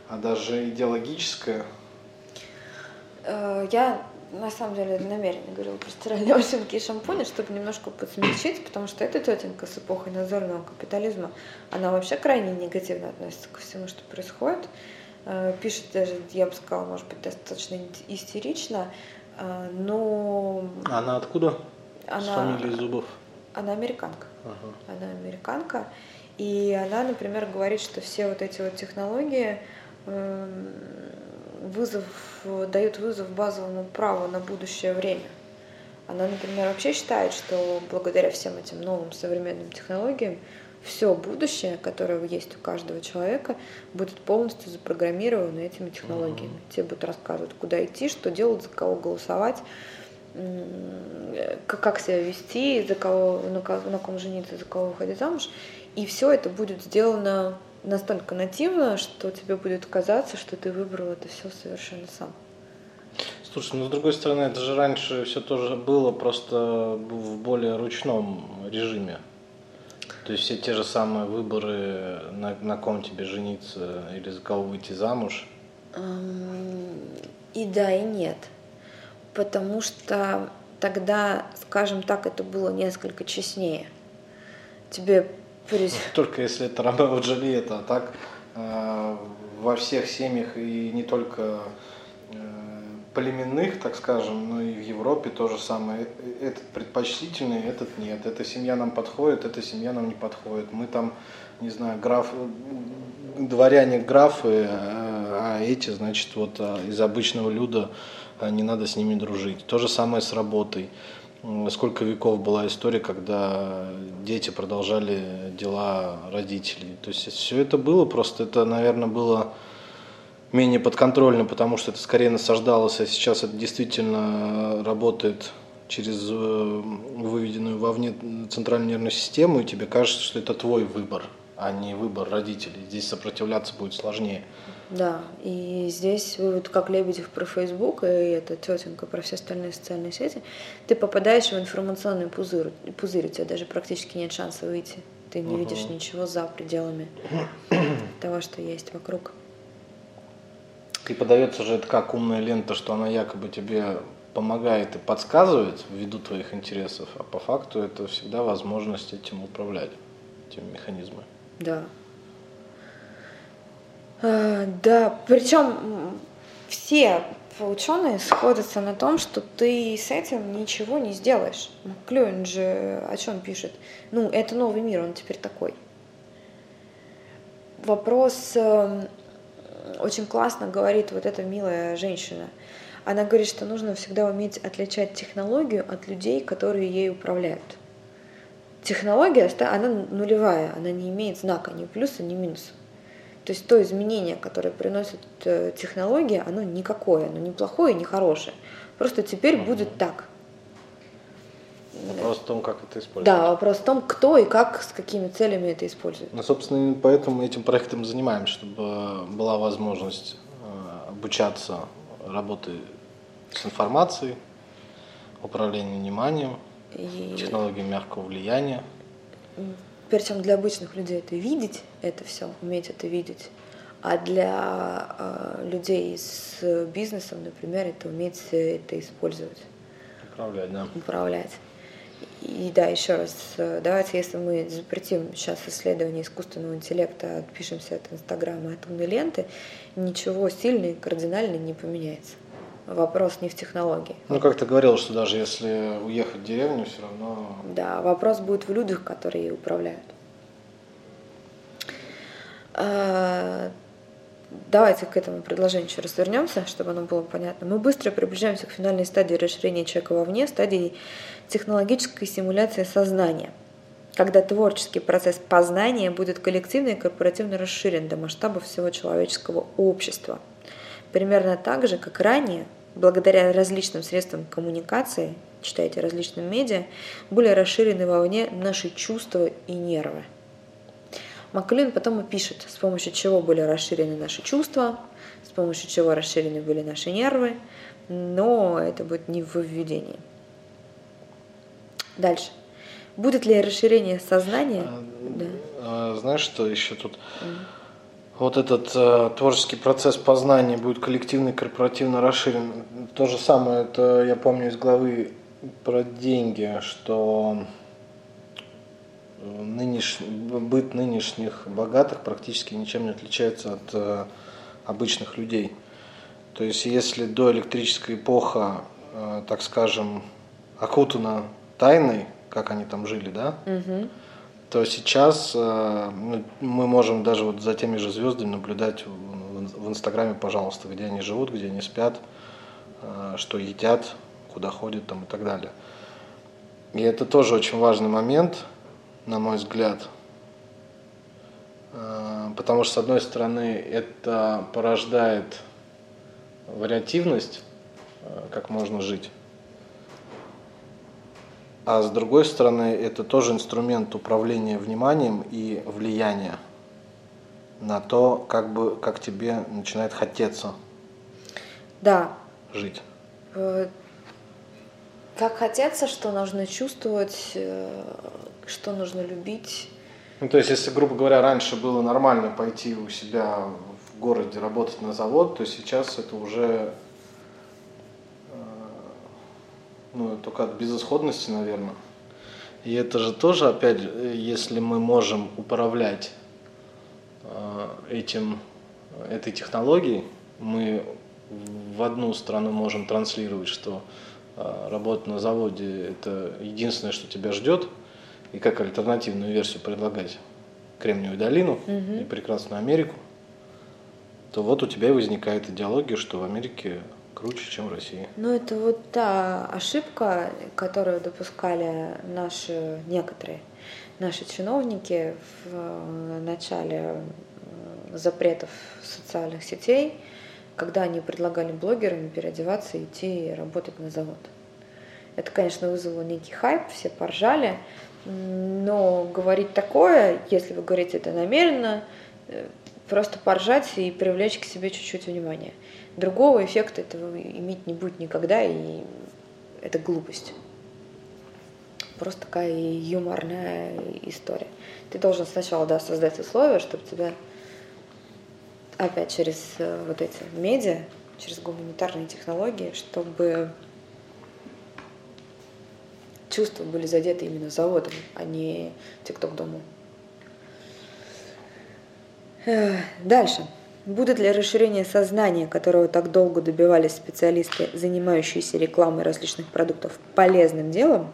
а даже идеологическое? Э, я на самом деле намеренно говорила про стиральные [LAUGHS] машинки и шампуни, чтобы немножко подсмягчить, потому что эта тетенька с эпохой надзорного капитализма, она вообще крайне негативно относится ко всему, что происходит. Э, пишет даже, я бы сказала, может быть, достаточно истерично, э, но... Она откуда? Она, С фамилией Зубов? Она американка. Ага. Она американка. И она, например, говорит, что все вот эти вот технологии эм, вызов, дают вызов базовому праву на будущее время. Она, например, вообще считает, что благодаря всем этим новым современным технологиям все будущее, которое есть у каждого человека, будет полностью запрограммировано этими технологиями. Mm-hmm. Тебе будут рассказывать, куда идти, что делать, за кого голосовать, как себя вести, за кого, на ком жениться, за кого выходить замуж. И все это будет сделано настолько нативно, что тебе будет казаться, что ты выбрал это все совершенно сам. Слушай, ну с другой стороны, это же раньше все тоже было просто в более ручном режиме. То есть все те же самые выборы, на, на ком тебе жениться или за кого выйти замуж? И да, и нет. Потому что тогда, скажем так, это было несколько честнее. Тебе прис... [LAUGHS] Только если это Ромео Джульетта, а так э, во всех семьях и не только племенных, так скажем, но и в Европе то же самое. Этот предпочтительный, этот нет. Эта семья нам подходит, эта семья нам не подходит. Мы там, не знаю, граф, дворяне графы, а эти, значит, вот а, из обычного люда не надо с ними дружить. То же самое с работой. Сколько веков была история, когда дети продолжали дела родителей. То есть все это было, просто это, наверное, было менее подконтрольно, потому что это скорее насаждалось, а сейчас это действительно работает через э, выведенную вовне центральную нервную систему, и тебе кажется, что это твой выбор, а не выбор родителей. Здесь сопротивляться будет сложнее. Да, и здесь вывод, как Лебедев про Facebook и эта тетенька про все остальные социальные сети, ты попадаешь в информационный пузырь, пузырь у тебя даже практически нет шанса выйти. Ты не угу. видишь ничего за пределами [CLEARS THROAT] того, что есть вокруг. И подается же это как умная лента, что она якобы тебе помогает и подсказывает ввиду твоих интересов, а по факту это всегда возможность этим управлять, этими механизмами. Да. А, да, причем все ученые сходятся на том, что ты с этим ничего не сделаешь. Клюин же о чем пишет? Ну, это новый мир, он теперь такой. Вопрос эм, очень классно говорит вот эта милая женщина. Она говорит, что нужно всегда уметь отличать технологию от людей, которые ей управляют. Технология, она нулевая, она не имеет знака ни плюса, ни минуса. То есть то изменение, которое приносит э, технология, оно никакое, оно не плохое, не хорошее. Просто теперь будет так. Вопрос в том, как это использовать. Да, вопрос в том, кто и как, с какими целями это использует. Ну, собственно, поэтому мы этим проектом занимаемся, чтобы была возможность э, обучаться работе с информацией, управлению вниманием, и... технологии мягкого влияния. Причем для обычных людей это видеть, это все, уметь это видеть. А для э, людей с бизнесом, например, это уметь это использовать. Управлять, да. Управлять. И да, еще раз, давайте, если мы запретим сейчас исследование искусственного интеллекта, отпишемся от Инстаграма, от умной ленты, ничего сильно и кардинально не поменяется. Вопрос не в технологии. Ну, как ты говорил, что даже если уехать в деревню, все равно... Да, вопрос будет в людях, которые управляют. А, давайте к этому предложению еще раз вернемся, чтобы оно было понятно. Мы быстро приближаемся к финальной стадии расширения человека вовне, стадии технологической симуляции сознания, когда творческий процесс познания будет коллективно и корпоративно расширен до масштаба всего человеческого общества. Примерно так же, как ранее, благодаря различным средствам коммуникации, читайте различным медиа, были расширены вовне наши чувства и нервы. Маклюн потом и пишет, с помощью чего были расширены наши чувства, с помощью чего расширены были наши нервы, но это будет не в введении. Дальше. Будет ли расширение сознания? А, да. а, знаешь, что еще тут? Mm. Вот этот э, творческий процесс познания будет коллективно корпоративно расширен. То же самое, это я помню из главы про деньги, что нынеш... быт нынешних богатых практически ничем не отличается от э, обычных людей. То есть если до электрической эпоха, э, так скажем, окутана тайной, как они там жили, да, угу. То сейчас э, мы можем даже вот за теми же звездами наблюдать в, Инстаграме, пожалуйста, где они живут, где они спят, э, что едят, куда ходят там и так далее. И это тоже очень важный момент – на мой взгляд, Э, потому что, с одной стороны, это порождает вариативность, как можно жить. А с другой стороны, это тоже инструмент управления вниманием и влияния на то, как, бы, как тебе начинает хотеться да. жить. Э, как хотеться, что нужно чувствовать, что нужно любить, ну, то есть, если, грубо говоря, раньше было нормально пойти у себя в городе работать на завод, то сейчас это уже э, ну, только от безысходности, наверное. И это же тоже, опять, если мы можем управлять э, этим, этой технологией, мы в одну страну можем транслировать, что э, работа на заводе – это единственное, что тебя ждет – и как альтернативную версию предлагать Кремниевую долину угу. и прекрасную Америку, то вот у тебя и возникает идеология, что в Америке круче, чем в России. Ну, это вот та ошибка, которую допускали наши некоторые наши чиновники в начале запретов социальных сетей, когда они предлагали блогерам переодеваться и идти работать на завод. Это, конечно, вызвало некий хайп, все поржали, но говорить такое, если вы говорите это намеренно, э, просто поржать и привлечь к себе чуть-чуть внимания. Другого эффекта этого иметь не будет никогда, и это глупость. Просто такая юморная история. Ты должен сначала да, создать условия, чтобы тебя опять через э, вот эти медиа, через гуманитарные технологии, чтобы чувства были задеты именно заводом, а не тикток-дому. Дальше. Будет ли расширение сознания, которого так долго добивались специалисты, занимающиеся рекламой различных продуктов, полезным делом?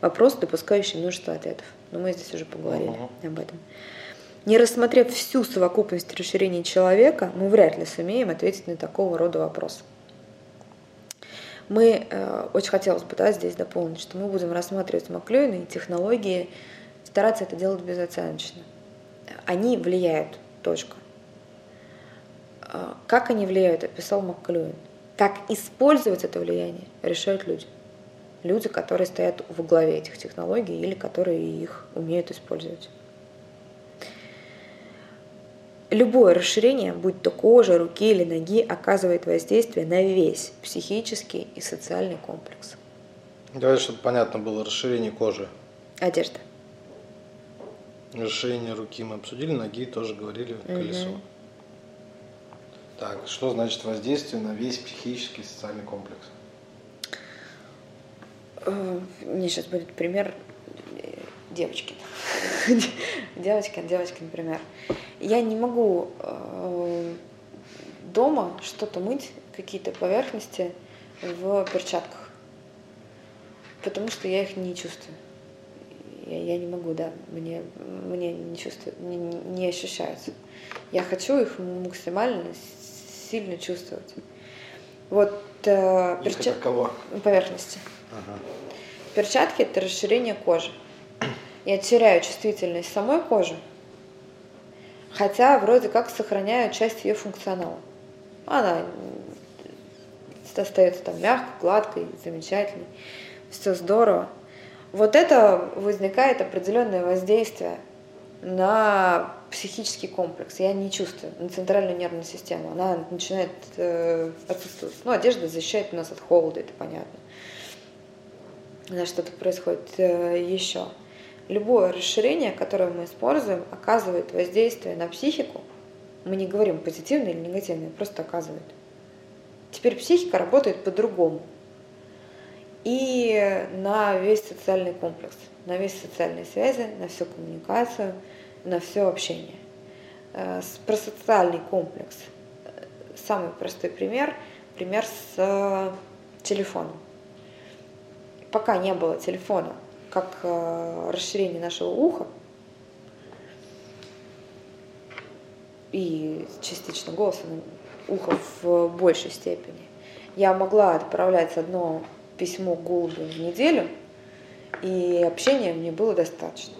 Вопрос, допускающий множество ответов. Но мы здесь уже поговорили uh-huh. об этом. Не рассмотрев всю совокупность расширения человека, мы вряд ли сумеем ответить на такого рода вопрос. Мы, э, очень хотелось бы да, здесь дополнить, что мы будем рассматривать Маклюина и технологии, стараться это делать безоценочно. Они влияют, точка. Э, как они влияют, описал Маклюин. Как использовать это влияние, решают люди. Люди, которые стоят во главе этих технологий или которые их умеют использовать. Любое расширение, будь то кожа, руки или ноги, оказывает воздействие на весь психический и социальный комплекс. Давай, чтобы понятно было, расширение кожи. Одежда. Расширение руки мы обсудили, ноги тоже говорили, колесо. Угу. Так, что значит воздействие на весь психический и социальный комплекс? Э, мне сейчас будет пример э, девочки. [LAUGHS] девочки, девочки, например. Я не могу э, дома что-то мыть, какие-то поверхности в перчатках, потому что я их не чувствую. Я, я не могу, да, мне, мне не чувствую, не, не ощущаются. Я хочу их максимально сильно чувствовать. Вот э, перчатки. Поверхности. Ага. Перчатки это расширение кожи. Я теряю чувствительность самой кожи, хотя вроде как сохраняю часть ее функционала. Она остается там мягкой, гладкой, замечательной, все здорово. Вот это возникает определенное воздействие на психический комплекс. Я не чувствую на центральную нервную систему. Она начинает э, отсутствовать. Ну, одежда защищает нас от холода, это понятно. На что-то происходит э, еще любое расширение, которое мы используем, оказывает воздействие на психику. Мы не говорим позитивное или негативное, просто оказывает. Теперь психика работает по-другому. И на весь социальный комплекс, на весь социальные связи, на всю коммуникацию, на все общение. Э, про социальный комплекс. Самый простой пример, пример с телефоном. Пока не было телефона, как э, расширение нашего уха и частично голоса, уха в большей степени. Я могла отправлять одно письмо голубю в неделю, и общения мне было достаточно.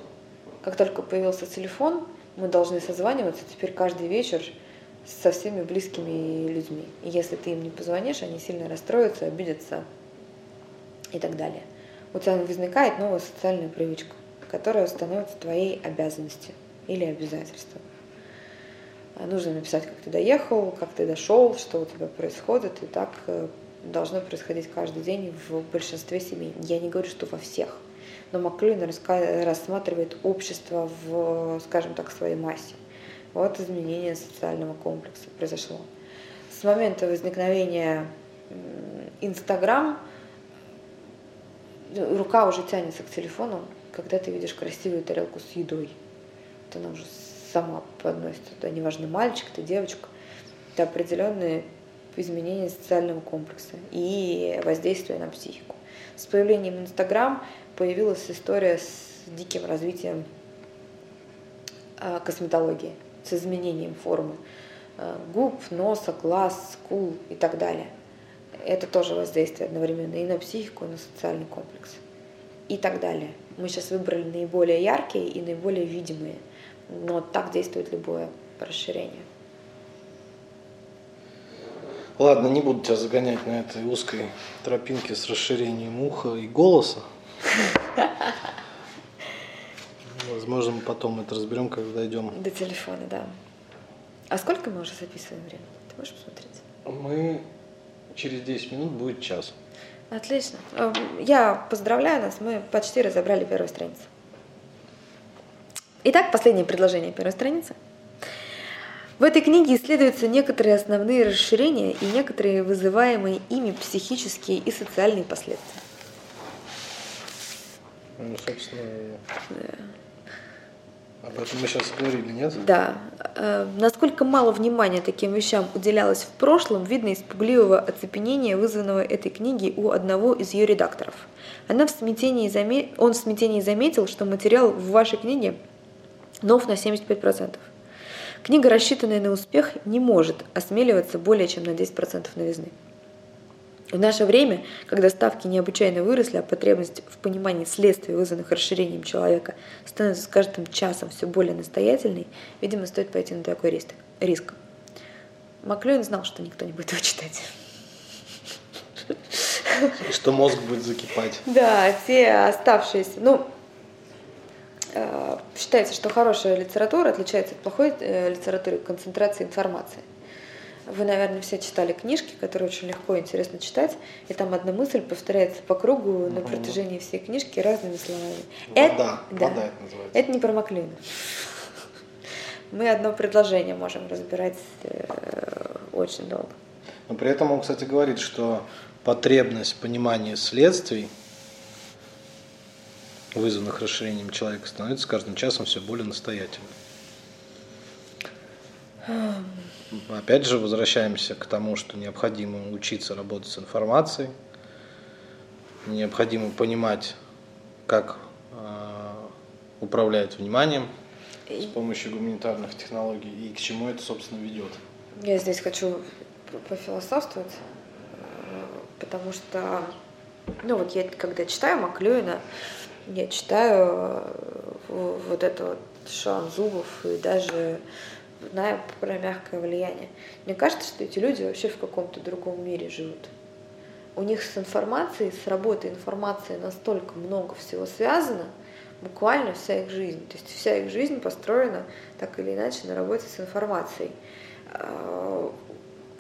Как только появился телефон, мы должны созваниваться теперь каждый вечер со всеми близкими людьми. И если ты им не позвонишь, они сильно расстроятся, обидятся и так далее. У тебя возникает новая социальная привычка, которая становится твоей обязанностью или обязательством. А нужно написать, как ты доехал, как ты дошел, что у тебя происходит, и так э, должно происходить каждый день в большинстве семей. Я не говорю, что во всех, но Маклюин рассматривает общество в, скажем так, своей массе. Вот изменение социального комплекса произошло. С момента возникновения Инстаграм рука уже тянется к телефону, когда ты видишь красивую тарелку с едой. Вот она уже сама подносит туда, неважно, мальчик ты, девочка. Это определенные изменения социального комплекса и воздействие на психику. С появлением Инстаграм появилась история с диким развитием а, косметологии, с изменением формы а, губ, носа, глаз, скул и так далее. Это тоже воздействие одновременно и на психику, и на социальный комплекс. И так далее. Мы сейчас выбрали наиболее яркие и наиболее видимые. Но так действует любое расширение. Ладно, не буду тебя загонять на этой узкой тропинке с расширением уха и голоса. Возможно, мы потом это разберем, когда дойдем. До телефона, да. А сколько мы уже записываем время? Ты можешь посмотреть? Мы через 10 минут будет час. Отлично. Эм, я поздравляю нас, мы почти разобрали первую страницу. Итак, последнее предложение первой страницы. В этой книге исследуются некоторые основные расширения и некоторые вызываемые ими психические и социальные последствия. Ну, собственно, да. об этом мы сейчас говорили, нет? Да. Э, насколько мало внимания таким вещам уделялось в прошлом, видно из пугливого оцепенения, вызванного этой книгой у одного из ее редакторов. Она в смятении заме... Он в смятении заметил, что материал в вашей книге нов на 75%. Книга, рассчитанная на успех, не может осмеливаться более чем на 10% новизны. В наше время, когда ставки необычайно выросли, а потребность в понимании следствий, вызванных расширением человека, становится с каждым часом все более настоятельной, видимо, стоит пойти на такой риск. риск. Маклюин знал, что никто не будет его читать. Что мозг будет закипать. Да, все оставшиеся. Ну, считается, что хорошая литература отличается от плохой э, литературы концентрацией информации. Вы, наверное, все читали книжки, которые очень легко и интересно читать, и там одна мысль повторяется по кругу на протяжении всей книжки разными словами. Вода, это, да, вода это называется. Это не про Маклина. Мы одно предложение можем разбирать э, очень долго. Но при этом он, кстати, говорит, что потребность понимания следствий вызванных расширением человека, становится с каждым часом все более настоятельным. Опять же, возвращаемся к тому, что необходимо учиться работать с информацией, необходимо понимать, как э, вниманием с помощью гуманитарных технологий и к чему это, собственно, ведет. Я здесь хочу пофилософствовать, э, потому что, ну вот я когда читаю Маклюина, я читаю э, вот это вот Шан Зубов и даже знаю про мягкое влияние. Мне кажется, что эти люди вообще в каком-то другом мире живут. У них с информацией, с работой информации настолько много всего связано, буквально вся их жизнь. То есть вся их жизнь построена так или иначе на работе с информацией. А,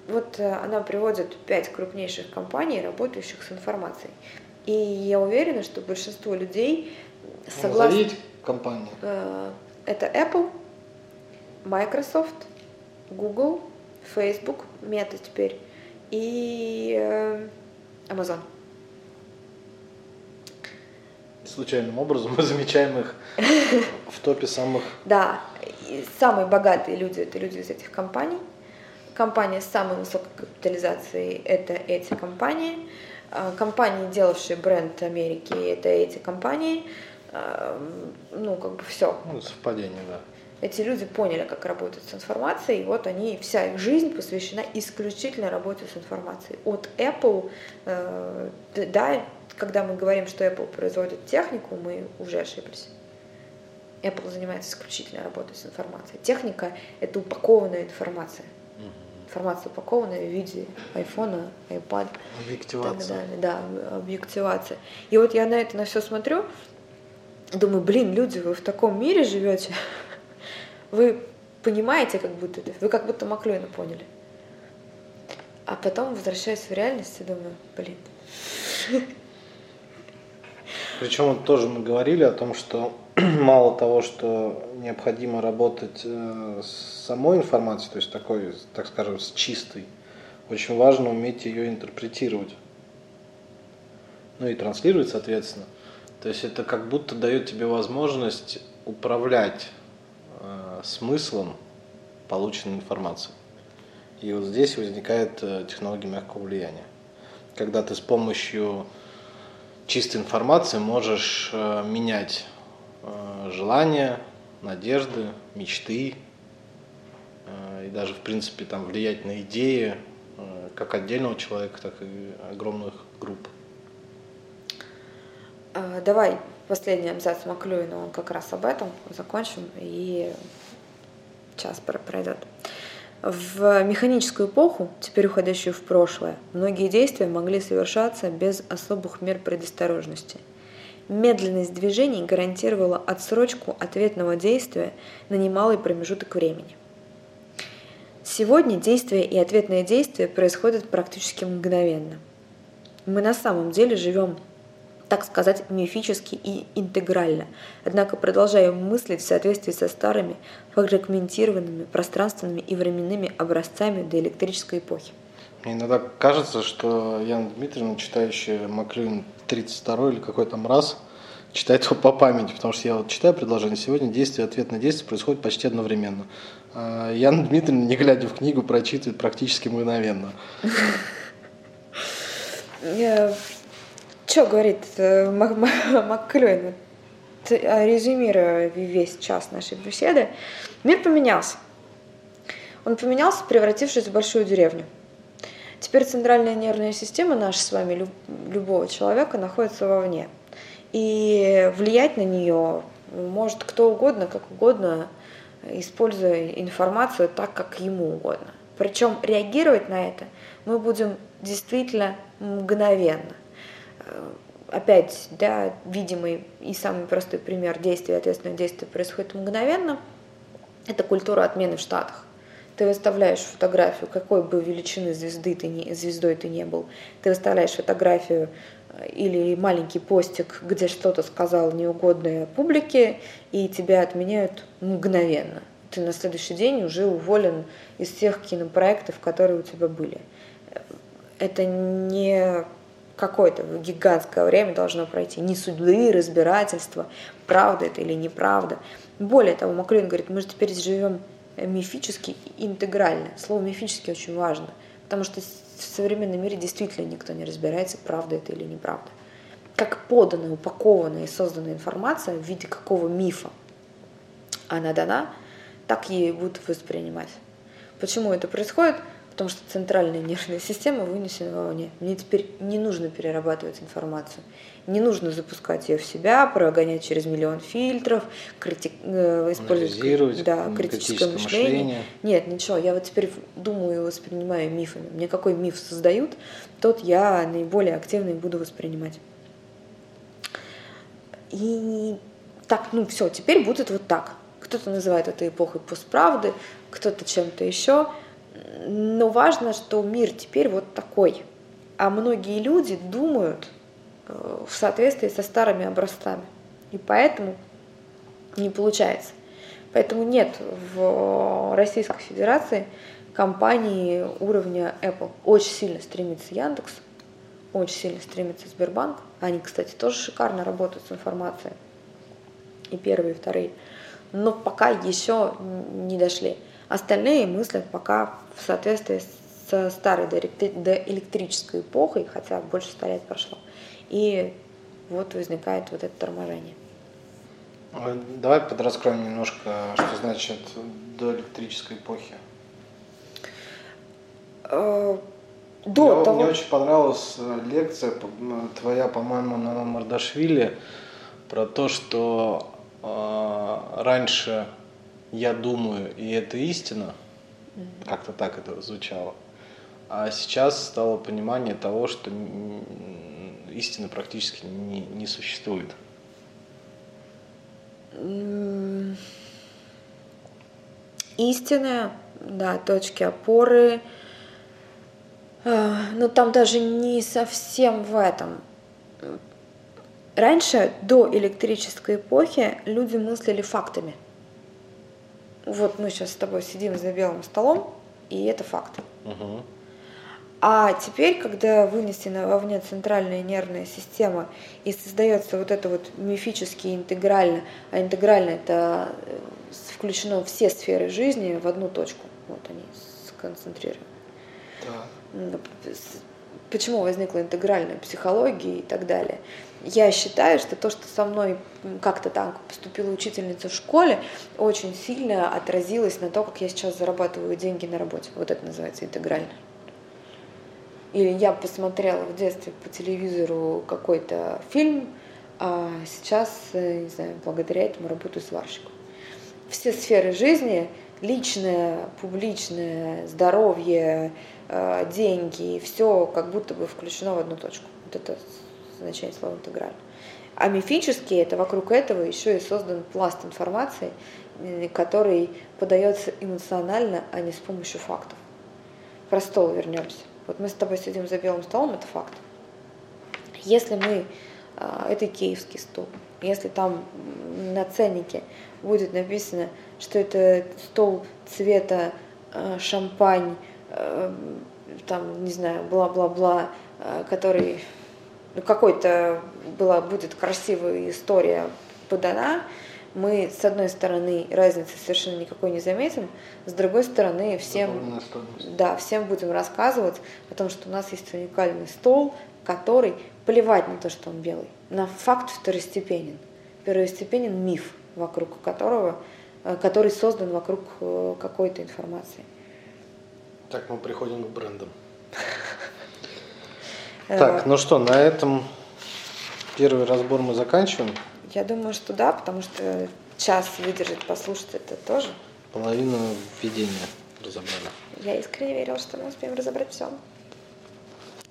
вот э, она приводит пять крупнейших компаний, работающих с информацией. И я уверена, что большинство людей согласны... Назовите компании. Э, это Apple, Microsoft, Google, Facebook, Meta теперь и э, Amazon. Случайным образом мы замечаем их [LAUGHS] в топе самых... Да, самые богатые люди – это люди из этих компаний. Компания с самой высокой капитализацией – это эти компании. А, компании, делавшие бренд Америки, это эти компании. А, ну, как бы все. Ну, совпадение, да. Эти люди поняли, как работать с информацией, и вот они, вся их жизнь посвящена исключительно работе с информацией. От Apple, э, да, когда мы говорим, что Apple производит технику, мы уже ошиблись. Apple занимается исключительно работой с информацией. Техника — это упакованная информация. Информация упакованная в виде айфона, iPad. Объективация. Да, да, объективация. И вот я на это на все смотрю, думаю, блин, люди, вы в таком мире живете, [LAUGHS] вы понимаете, как будто это, вы как будто Маклюина поняли. А потом возвращаюсь в реальность и думаю, блин. [LAUGHS] Причем вот тоже мы говорили о том, что [CLEARS THROAT] мало того, что необходимо работать э, с самой информацией, то есть такой, так скажем, с чистой, очень важно уметь ее интерпретировать. Ну и транслировать, соответственно. То есть это как будто дает тебе возможность управлять э, смыслом полученной информации. И вот здесь возникает э, технология мягкого влияния. Когда ты с помощью чистой информации можешь э, менять желания, надежды, мечты э, и даже, в принципе, там, влиять на идеи э, как отдельного человека, так и огромных групп. А, давай последний абзац Маклюина, он как раз об этом, закончим, и час пройдет. В механическую эпоху, теперь уходящую в прошлое, многие действия могли совершаться без особых мер предосторожности. Медленность движений гарантировала отсрочку ответного действия на немалый промежуток времени. Сегодня действие и ответное действие происходят практически мгновенно. Мы на самом деле живем так сказать, мифически и интегрально, однако продолжаем мыслить в соответствии со старыми, фрагментированными пространственными и временными образцами до электрической эпохи. Мне иногда кажется, что Яна Дмитриевна, читающая Маклюин 32 или какой там раз, читает его по памяти, потому что я вот читаю предложение, сегодня действие ответ на действие происходит почти одновременно. А Яна Дмитриевна, не глядя в книгу, прочитывает практически мгновенно. Что говорит э, МакКлюин? А, резюмируя весь час нашей беседы, мир поменялся. Он поменялся, превратившись в большую деревню. Теперь центральная нервная система наша с вами, любого человека, находится вовне. И влиять на нее может кто угодно, как угодно, используя информацию так, как ему угодно. Причем реагировать на это мы будем действительно мгновенно – Э, опять, да, видимый и самый простой пример действия, ответственное действие происходит мгновенно, это культура отмены в Штатах. Ты выставляешь фотографию, какой бы величины звезды ты не, звездой ты не был, ты выставляешь фотографию э, или маленький постик, где что-то сказал неугодное публике, и тебя отменяют мгновенно. Ты на следующий день уже уволен из всех кинопроектов, которые у тебя были. Это не какое-то гигантское время должно пройти, не суды, разбирательства, правда это или неправда. Более того, Маклюин говорит, мы же теперь живем мифически и интегрально. Слово мифически очень важно, потому что в современном мире действительно никто не разбирается, правда это или неправда. Как поданная, упакованная и созданная информация в виде какого мифа она дана, так и будут воспринимать. Почему это происходит? Потому что центральная нервная система вынесена вовне. Мне теперь не нужно перерабатывать информацию, не нужно запускать ее в себя, прогонять через миллион фильтров, крити... Э, использовать да, критическое мышление. мышление. Нет, ничего, я вот теперь думаю и воспринимаю мифами. Мне какой миф создают, тот я наиболее активно и буду воспринимать. И так, ну все, теперь будет вот так. Кто-то называет это эпохой постправды, кто-то чем-то еще. Но важно, что мир теперь вот такой. А многие люди думают э, в соответствии со старыми образцами. И поэтому не получается. Поэтому нет в Российской Федерации компании уровня Apple. Очень сильно стремится Яндекс, очень сильно стремится Сбербанк. Они, кстати, тоже шикарно работают с информацией. И первые, и вторые. Но пока еще не дошли. Остальные мыслят пока в соответствии с старой доэлектрической эпохой, хотя больше ста лет прошло. И вот возникает вот это торможение. Давай подраскроем немножко, что значит доэлектрической эпохи. Э, до Я, того... Мне очень понравилась э, лекция твоя, по-моему, на Мардашвили про то, что а, раньше я думаю, и это истина, как-то так это звучало. А сейчас стало понимание того, что истины практически не, не существует. Истина, да, точки опоры, а, но там даже не совсем в этом. Раньше, до электрической эпохи, люди мыслили фактами. Вот мы сейчас с тобой сидим за белым столом, и это факт. Угу. А теперь, когда вынесена вовне центральная нервная система и создается вот это вот мифически интегрально, а интегрально это э, включено все сферы жизни в одну точку, вот они сконцентрированы. Да. Почему возникла интегральная психология и так далее? Я считаю, что то, что со мной как-то так поступила учительница в школе, очень сильно отразилось на то, как я сейчас зарабатываю деньги на работе. Вот это называется интегрально. Или я посмотрела в детстве по телевизору какой-то фильм, а сейчас, э, не знаю, благодаря этому работаю сварщиком. Все сферы жизни, личное, публичное, здоровье, э, деньги, все как будто бы включено в одну точку. Вот это значение слова интегрально. А мифически это вокруг этого еще и создан пласт информации, который подается эмоционально, а не с помощью фактов. Про стол вернемся. Вот мы с тобой сидим за белым столом, это факт. Если мы, а, это киевский стол, если там на ценнике будет написано, что это стол цвета а, шампань, там, не знаю, бла-бла-бла, который, ну, какой-то была, будет красивая история подана, мы, с одной стороны, разницы совершенно никакой не заметим, с другой стороны, всем, да, всем будем рассказывать о том, что у нас есть уникальный стол, который плевать на то, что он белый. На факт второстепенен. Первостепенен миф, вокруг которого, э, который создан вокруг э, какой-то информации. Так, мы приходим к брендам. Так, ну что, на этом первый разбор мы заканчиваем. Я думаю, что да, потому что час выдержать, послушать это тоже. Половину введения разобрали. Я искренне верила, что мы успеем разобрать все.